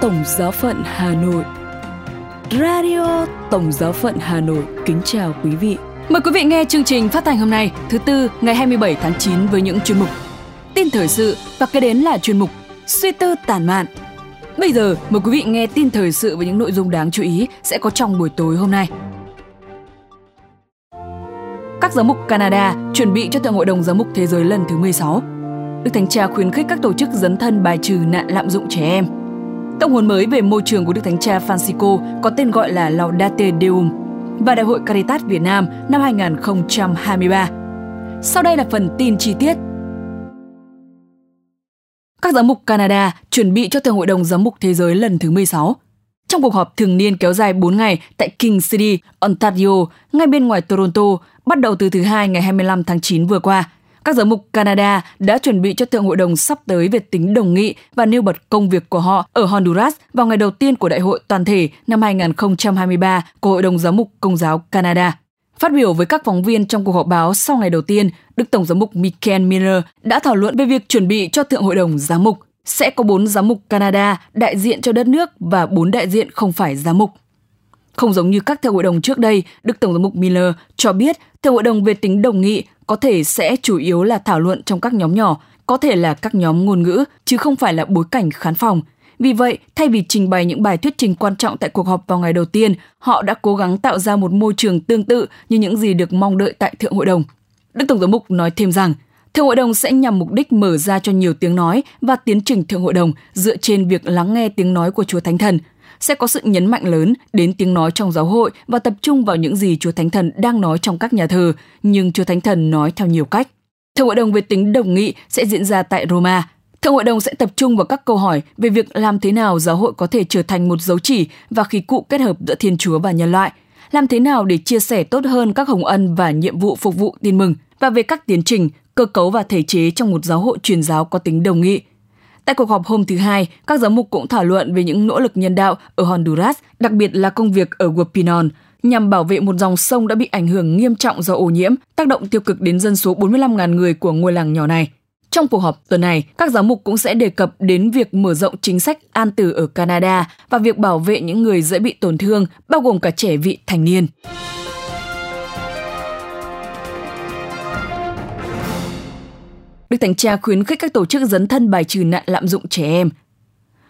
Tổng giáo phận Hà Nội Radio Tổng giáo phận Hà Nội kính chào quý vị. Mời quý vị nghe chương trình phát thanh hôm nay, thứ tư, ngày 27 tháng 9 với những chuyên mục tin thời sự và kế đến là chuyên mục suy tư tản mạn. Bây giờ mời quý vị nghe tin thời sự với những nội dung đáng chú ý sẽ có trong buổi tối hôm nay. Các giám mục Canada chuẩn bị cho Thượng Hội đồng Giám mục Thế giới lần thứ 16. Đức Thánh Cha khuyến khích các tổ chức dấn thân bài trừ nạn lạm dụng trẻ em. Tông huấn mới về môi trường của Đức Thánh Cha Francisco có tên gọi là Laudate Deum và Đại hội Caritas Việt Nam năm 2023. Sau đây là phần tin chi tiết các giám mục Canada chuẩn bị cho Thượng Hội đồng Giám mục Thế giới lần thứ 16. Trong cuộc họp thường niên kéo dài 4 ngày tại King City, Ontario, ngay bên ngoài Toronto, bắt đầu từ thứ Hai ngày 25 tháng 9 vừa qua, các giám mục Canada đã chuẩn bị cho Thượng Hội đồng sắp tới về tính đồng nghị và nêu bật công việc của họ ở Honduras vào ngày đầu tiên của Đại hội toàn thể năm 2023 của Hội đồng Giám mục Công giáo Canada. Phát biểu với các phóng viên trong cuộc họp báo sau ngày đầu tiên, Đức Tổng giám mục Michael Miller đã thảo luận về việc chuẩn bị cho Thượng Hội đồng Giám mục. Sẽ có 4 giám mục Canada đại diện cho đất nước và 4 đại diện không phải giám mục. Không giống như các thượng hội đồng trước đây, Đức Tổng giám mục Miller cho biết thượng hội đồng về tính đồng nghị có thể sẽ chủ yếu là thảo luận trong các nhóm nhỏ, có thể là các nhóm ngôn ngữ, chứ không phải là bối cảnh khán phòng – vì vậy, thay vì trình bày những bài thuyết trình quan trọng tại cuộc họp vào ngày đầu tiên, họ đã cố gắng tạo ra một môi trường tương tự như những gì được mong đợi tại Thượng Hội đồng. Đức Tổng giám mục nói thêm rằng, Thượng Hội đồng sẽ nhằm mục đích mở ra cho nhiều tiếng nói và tiến trình Thượng Hội đồng dựa trên việc lắng nghe tiếng nói của Chúa Thánh Thần. Sẽ có sự nhấn mạnh lớn đến tiếng nói trong giáo hội và tập trung vào những gì Chúa Thánh Thần đang nói trong các nhà thờ, nhưng Chúa Thánh Thần nói theo nhiều cách. Thượng Hội đồng về tính đồng nghị sẽ diễn ra tại Roma, Thượng hội đồng sẽ tập trung vào các câu hỏi về việc làm thế nào giáo hội có thể trở thành một dấu chỉ và khí cụ kết hợp giữa Thiên Chúa và nhân loại, làm thế nào để chia sẻ tốt hơn các hồng ân và nhiệm vụ phục vụ tin mừng và về các tiến trình, cơ cấu và thể chế trong một giáo hội truyền giáo có tính đồng nghị. Tại cuộc họp hôm thứ Hai, các giám mục cũng thảo luận về những nỗ lực nhân đạo ở Honduras, đặc biệt là công việc ở Guapinon, nhằm bảo vệ một dòng sông đã bị ảnh hưởng nghiêm trọng do ô nhiễm, tác động tiêu cực đến dân số 45.000 người của ngôi làng nhỏ này. Trong cuộc họp tuần này, các giám mục cũng sẽ đề cập đến việc mở rộng chính sách an tử ở Canada và việc bảo vệ những người dễ bị tổn thương, bao gồm cả trẻ vị thành niên. Đức Thánh Cha khuyến khích các tổ chức dấn thân bài trừ nạn lạm dụng trẻ em.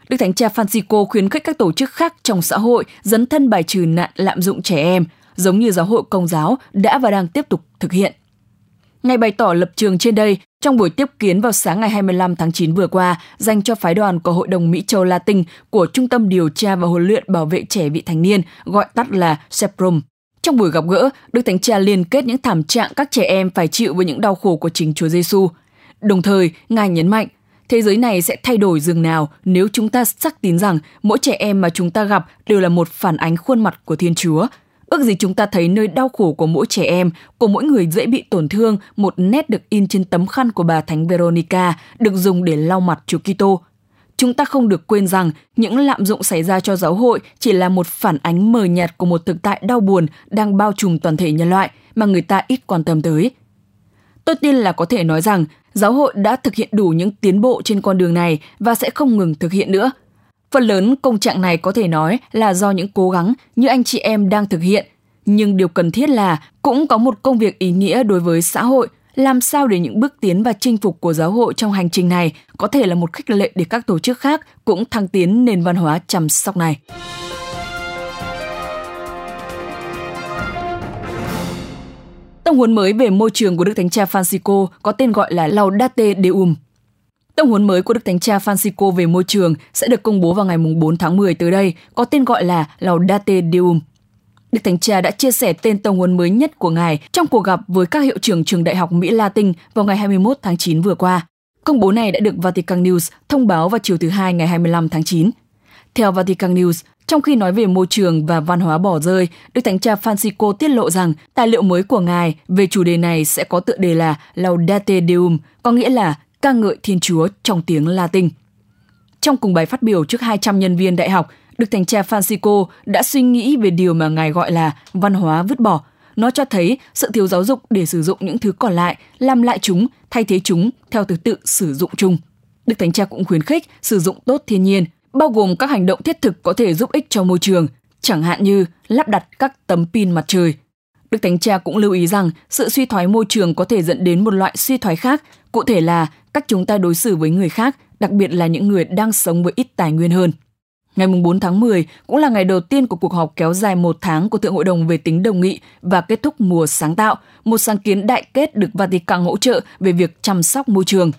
Đức Thánh Cha Francisco khuyến khích các tổ chức khác trong xã hội dấn thân bài trừ nạn lạm dụng trẻ em, giống như giáo hội công giáo đã và đang tiếp tục thực hiện. Ngày bày tỏ lập trường trên đây, trong buổi tiếp kiến vào sáng ngày 25 tháng 9 vừa qua, dành cho phái đoàn của Hội đồng Mỹ Châu Latin của Trung tâm Điều tra và Huấn luyện Bảo vệ trẻ vị thành niên, gọi tắt là SEPROM. Trong buổi gặp gỡ, Đức Thánh Cha liên kết những thảm trạng các trẻ em phải chịu với những đau khổ của chính Chúa Giêsu. Đồng thời, Ngài nhấn mạnh, thế giới này sẽ thay đổi dường nào nếu chúng ta xác tín rằng mỗi trẻ em mà chúng ta gặp đều là một phản ánh khuôn mặt của Thiên Chúa – Ước gì chúng ta thấy nơi đau khổ của mỗi trẻ em, của mỗi người dễ bị tổn thương, một nét được in trên tấm khăn của bà Thánh Veronica được dùng để lau mặt Chúa Kitô. Chúng ta không được quên rằng những lạm dụng xảy ra cho giáo hội chỉ là một phản ánh mờ nhạt của một thực tại đau buồn đang bao trùm toàn thể nhân loại mà người ta ít quan tâm tới. Tôi tin là có thể nói rằng giáo hội đã thực hiện đủ những tiến bộ trên con đường này và sẽ không ngừng thực hiện nữa – Phần lớn công trạng này có thể nói là do những cố gắng như anh chị em đang thực hiện, nhưng điều cần thiết là cũng có một công việc ý nghĩa đối với xã hội, làm sao để những bước tiến và chinh phục của giáo hội trong hành trình này có thể là một khích lệ để các tổ chức khác cũng thăng tiến nền văn hóa chăm sóc này. Tông huấn mới về môi trường của Đức Thánh Cha Francisco có tên gọi là Laudate Deum Tông huấn mới của Đức Thánh Cha Francisco về môi trường sẽ được công bố vào ngày 4 tháng 10 tới đây, có tên gọi là Laudate Deum. Đức Thánh Cha đã chia sẻ tên tông huấn mới nhất của Ngài trong cuộc gặp với các hiệu trưởng trường Đại học Mỹ Latin vào ngày 21 tháng 9 vừa qua. Công bố này đã được Vatican News thông báo vào chiều thứ Hai ngày 25 tháng 9. Theo Vatican News, trong khi nói về môi trường và văn hóa bỏ rơi, Đức Thánh Cha Francisco tiết lộ rằng tài liệu mới của Ngài về chủ đề này sẽ có tựa đề là Laudate Deum, có nghĩa là ca ngợi Thiên Chúa trong tiếng Latin. Trong cùng bài phát biểu trước 200 nhân viên đại học, Đức Thánh Cha Francisco đã suy nghĩ về điều mà Ngài gọi là văn hóa vứt bỏ. Nó cho thấy sự thiếu giáo dục để sử dụng những thứ còn lại, làm lại chúng, thay thế chúng theo thứ tự sử dụng chung. Đức Thánh Cha cũng khuyến khích sử dụng tốt thiên nhiên, bao gồm các hành động thiết thực có thể giúp ích cho môi trường, chẳng hạn như lắp đặt các tấm pin mặt trời. Đức Thánh Cha cũng lưu ý rằng sự suy thoái môi trường có thể dẫn đến một loại suy thoái khác, cụ thể là cách chúng ta đối xử với người khác, đặc biệt là những người đang sống với ít tài nguyên hơn. Ngày 4 tháng 10 cũng là ngày đầu tiên của cuộc họp kéo dài một tháng của Thượng Hội đồng về tính đồng nghị và kết thúc mùa sáng tạo, một sáng kiến đại kết được Vatican hỗ trợ về việc chăm sóc môi trường.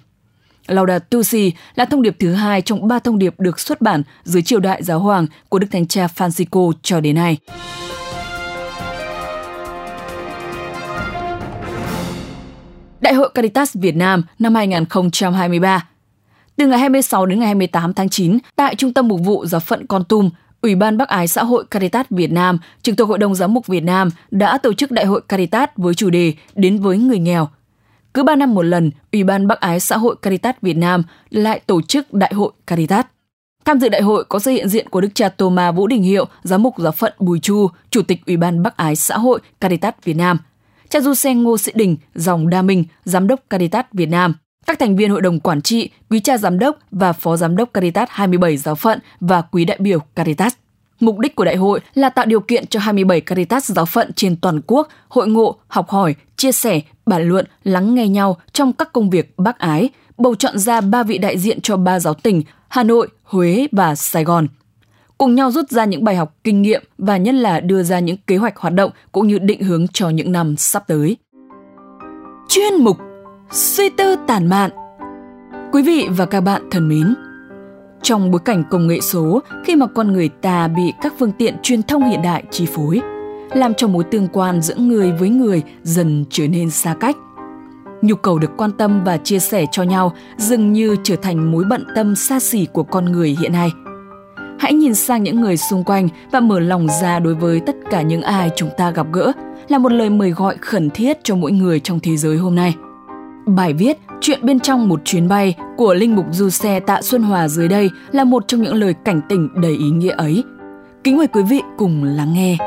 Laudato Si là thông điệp thứ hai trong ba thông điệp được xuất bản dưới triều đại giáo hoàng của Đức Thánh Cha Francisco cho đến nay. Đại hội Caritas Việt Nam năm 2023 từ ngày 26 đến ngày 28 tháng 9, tại Trung tâm Mục vụ Giáo phận Con Tum, Ủy ban Bác ái xã hội Caritas Việt Nam, trực thuộc Hội đồng Giám mục Việt Nam đã tổ chức Đại hội Caritas với chủ đề Đến với người nghèo. Cứ 3 năm một lần, Ủy ban bắc ái xã hội Caritas Việt Nam lại tổ chức Đại hội Caritas. Tham dự đại hội có sự hiện diện của Đức cha Thomas Vũ Đình Hiệu, Giám mục Giáo phận Bùi Chu, Chủ tịch Ủy ban bắc ái xã hội Caritas Việt Nam, cha Du Sen Ngô Sĩ Đình, dòng Đa Minh, Giám đốc Caritas Việt Nam, các thành viên hội đồng quản trị, quý cha giám đốc và phó giám đốc Caritas 27 giáo phận và quý đại biểu Caritas. Mục đích của đại hội là tạo điều kiện cho 27 Caritas giáo phận trên toàn quốc hội ngộ, học hỏi, chia sẻ, bàn luận, lắng nghe nhau trong các công việc bác ái, bầu chọn ra ba vị đại diện cho ba giáo tỉnh Hà Nội, Huế và Sài Gòn. Cùng nhau rút ra những bài học kinh nghiệm và nhất là đưa ra những kế hoạch hoạt động cũng như định hướng cho những năm sắp tới. Chuyên mục Suy tư tản mạn Quý vị và các bạn thân mến, trong bối cảnh công nghệ số, khi mà con người ta bị các phương tiện truyền thông hiện đại chi phối, làm cho mối tương quan giữa người với người dần trở nên xa cách. Nhu cầu được quan tâm và chia sẻ cho nhau dường như trở thành mối bận tâm xa xỉ của con người hiện nay. Hãy nhìn sang những người xung quanh và mở lòng ra đối với tất cả những ai chúng ta gặp gỡ là một lời mời gọi khẩn thiết cho mỗi người trong thế giới hôm nay – Bài viết Chuyện bên trong một chuyến bay của Linh Mục Du Xe Tạ Xuân Hòa dưới đây là một trong những lời cảnh tỉnh đầy ý nghĩa ấy. Kính mời quý vị cùng lắng nghe.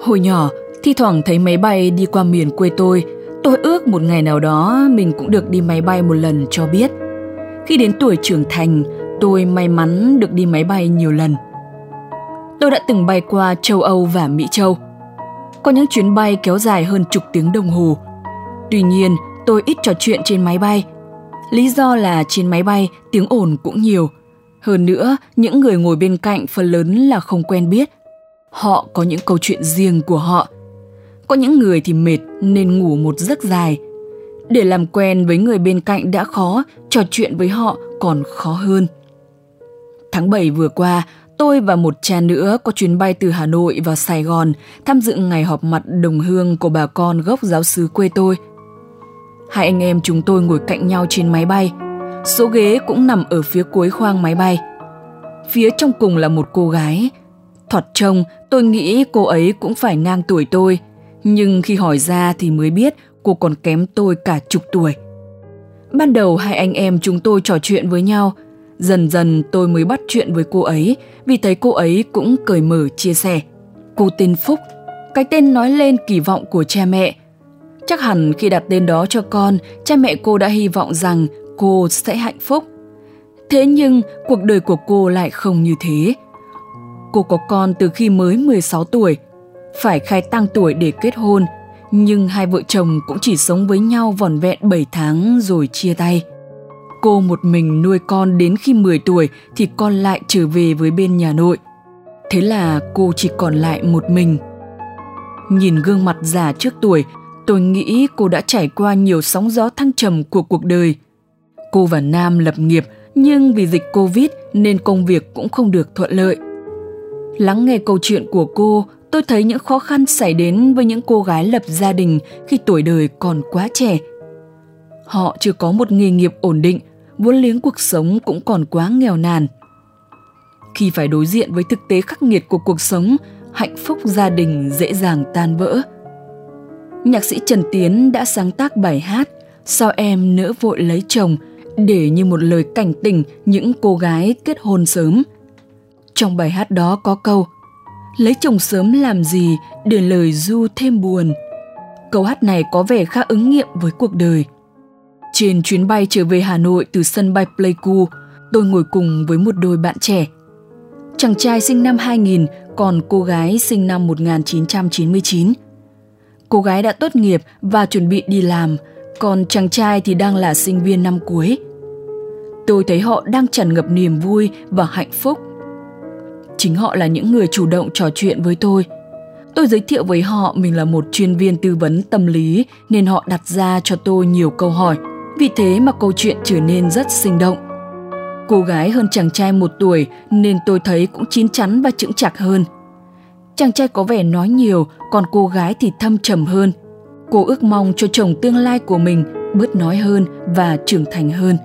Hồi nhỏ, thi thoảng thấy máy bay đi qua miền quê tôi, tôi ước một ngày nào đó mình cũng được đi máy bay một lần cho biết. Khi đến tuổi trưởng thành, tôi may mắn được đi máy bay nhiều lần. Tôi đã từng bay qua châu Âu và Mỹ Châu – có những chuyến bay kéo dài hơn chục tiếng đồng hồ. Tuy nhiên, tôi ít trò chuyện trên máy bay. Lý do là trên máy bay tiếng ồn cũng nhiều. Hơn nữa, những người ngồi bên cạnh phần lớn là không quen biết. Họ có những câu chuyện riêng của họ. Có những người thì mệt nên ngủ một giấc dài. Để làm quen với người bên cạnh đã khó, trò chuyện với họ còn khó hơn. Tháng 7 vừa qua, Tôi và một cha nữa có chuyến bay từ Hà Nội vào Sài Gòn tham dự ngày họp mặt đồng hương của bà con gốc giáo sứ quê tôi. Hai anh em chúng tôi ngồi cạnh nhau trên máy bay. Số ghế cũng nằm ở phía cuối khoang máy bay. Phía trong cùng là một cô gái. Thoạt trông, tôi nghĩ cô ấy cũng phải ngang tuổi tôi. Nhưng khi hỏi ra thì mới biết cô còn kém tôi cả chục tuổi. Ban đầu hai anh em chúng tôi trò chuyện với nhau – Dần dần tôi mới bắt chuyện với cô ấy vì thấy cô ấy cũng cởi mở chia sẻ. Cô tên Phúc, cái tên nói lên kỳ vọng của cha mẹ. Chắc hẳn khi đặt tên đó cho con, cha mẹ cô đã hy vọng rằng cô sẽ hạnh phúc. Thế nhưng cuộc đời của cô lại không như thế. Cô có con từ khi mới 16 tuổi, phải khai tăng tuổi để kết hôn, nhưng hai vợ chồng cũng chỉ sống với nhau vỏn vẹn 7 tháng rồi chia tay. Cô một mình nuôi con đến khi 10 tuổi thì con lại trở về với bên nhà nội. Thế là cô chỉ còn lại một mình. Nhìn gương mặt già trước tuổi, tôi nghĩ cô đã trải qua nhiều sóng gió thăng trầm của cuộc đời. Cô và Nam lập nghiệp nhưng vì dịch Covid nên công việc cũng không được thuận lợi. Lắng nghe câu chuyện của cô, tôi thấy những khó khăn xảy đến với những cô gái lập gia đình khi tuổi đời còn quá trẻ. Họ chưa có một nghề nghiệp ổn định vốn liếng cuộc sống cũng còn quá nghèo nàn. Khi phải đối diện với thực tế khắc nghiệt của cuộc sống, hạnh phúc gia đình dễ dàng tan vỡ. Nhạc sĩ Trần Tiến đã sáng tác bài hát Sao em nỡ vội lấy chồng để như một lời cảnh tỉnh những cô gái kết hôn sớm. Trong bài hát đó có câu Lấy chồng sớm làm gì để lời du thêm buồn. Câu hát này có vẻ khá ứng nghiệm với cuộc đời – trên chuyến bay trở về Hà Nội từ sân bay Pleiku, tôi ngồi cùng với một đôi bạn trẻ. Chàng trai sinh năm 2000, còn cô gái sinh năm 1999. Cô gái đã tốt nghiệp và chuẩn bị đi làm, còn chàng trai thì đang là sinh viên năm cuối. Tôi thấy họ đang tràn ngập niềm vui và hạnh phúc. Chính họ là những người chủ động trò chuyện với tôi. Tôi giới thiệu với họ mình là một chuyên viên tư vấn tâm lý nên họ đặt ra cho tôi nhiều câu hỏi. Vì thế mà câu chuyện trở nên rất sinh động. Cô gái hơn chàng trai một tuổi nên tôi thấy cũng chín chắn và chững chạc hơn. Chàng trai có vẻ nói nhiều, còn cô gái thì thâm trầm hơn. Cô ước mong cho chồng tương lai của mình bớt nói hơn và trưởng thành hơn.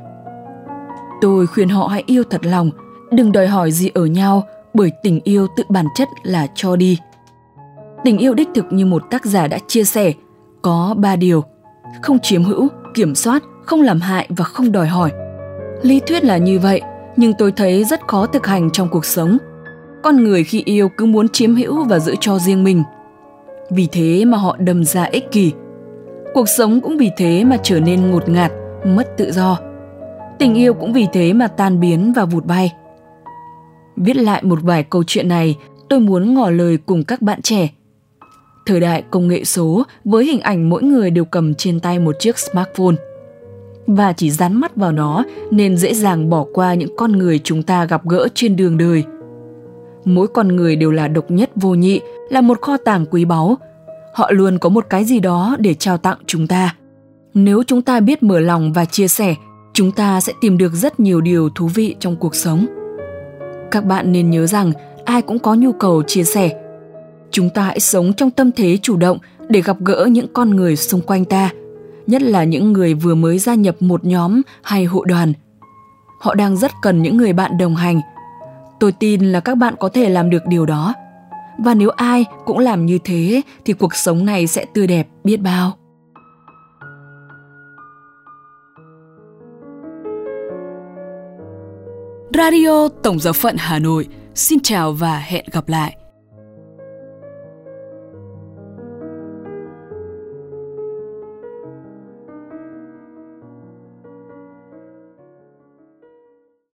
Tôi khuyên họ hãy yêu thật lòng, đừng đòi hỏi gì ở nhau bởi tình yêu tự bản chất là cho đi. Tình yêu đích thực như một tác giả đã chia sẻ, có ba điều. Không chiếm hữu, kiểm soát, không làm hại và không đòi hỏi. Lý thuyết là như vậy, nhưng tôi thấy rất khó thực hành trong cuộc sống. Con người khi yêu cứ muốn chiếm hữu và giữ cho riêng mình. Vì thế mà họ đâm ra dạ ích kỷ. Cuộc sống cũng vì thế mà trở nên ngột ngạt, mất tự do. Tình yêu cũng vì thế mà tan biến và vụt bay. Viết lại một vài câu chuyện này, tôi muốn ngỏ lời cùng các bạn trẻ. Thời đại công nghệ số với hình ảnh mỗi người đều cầm trên tay một chiếc smartphone và chỉ dán mắt vào nó nên dễ dàng bỏ qua những con người chúng ta gặp gỡ trên đường đời. Mỗi con người đều là độc nhất vô nhị, là một kho tàng quý báu. Họ luôn có một cái gì đó để trao tặng chúng ta. Nếu chúng ta biết mở lòng và chia sẻ, chúng ta sẽ tìm được rất nhiều điều thú vị trong cuộc sống. Các bạn nên nhớ rằng ai cũng có nhu cầu chia sẻ. Chúng ta hãy sống trong tâm thế chủ động để gặp gỡ những con người xung quanh ta – nhất là những người vừa mới gia nhập một nhóm hay hội đoàn. Họ đang rất cần những người bạn đồng hành. Tôi tin là các bạn có thể làm được điều đó. Và nếu ai cũng làm như thế, thì cuộc sống này sẽ tươi đẹp, biết bao. Radio Tổng giáo phận Hà Nội, xin chào và hẹn gặp lại.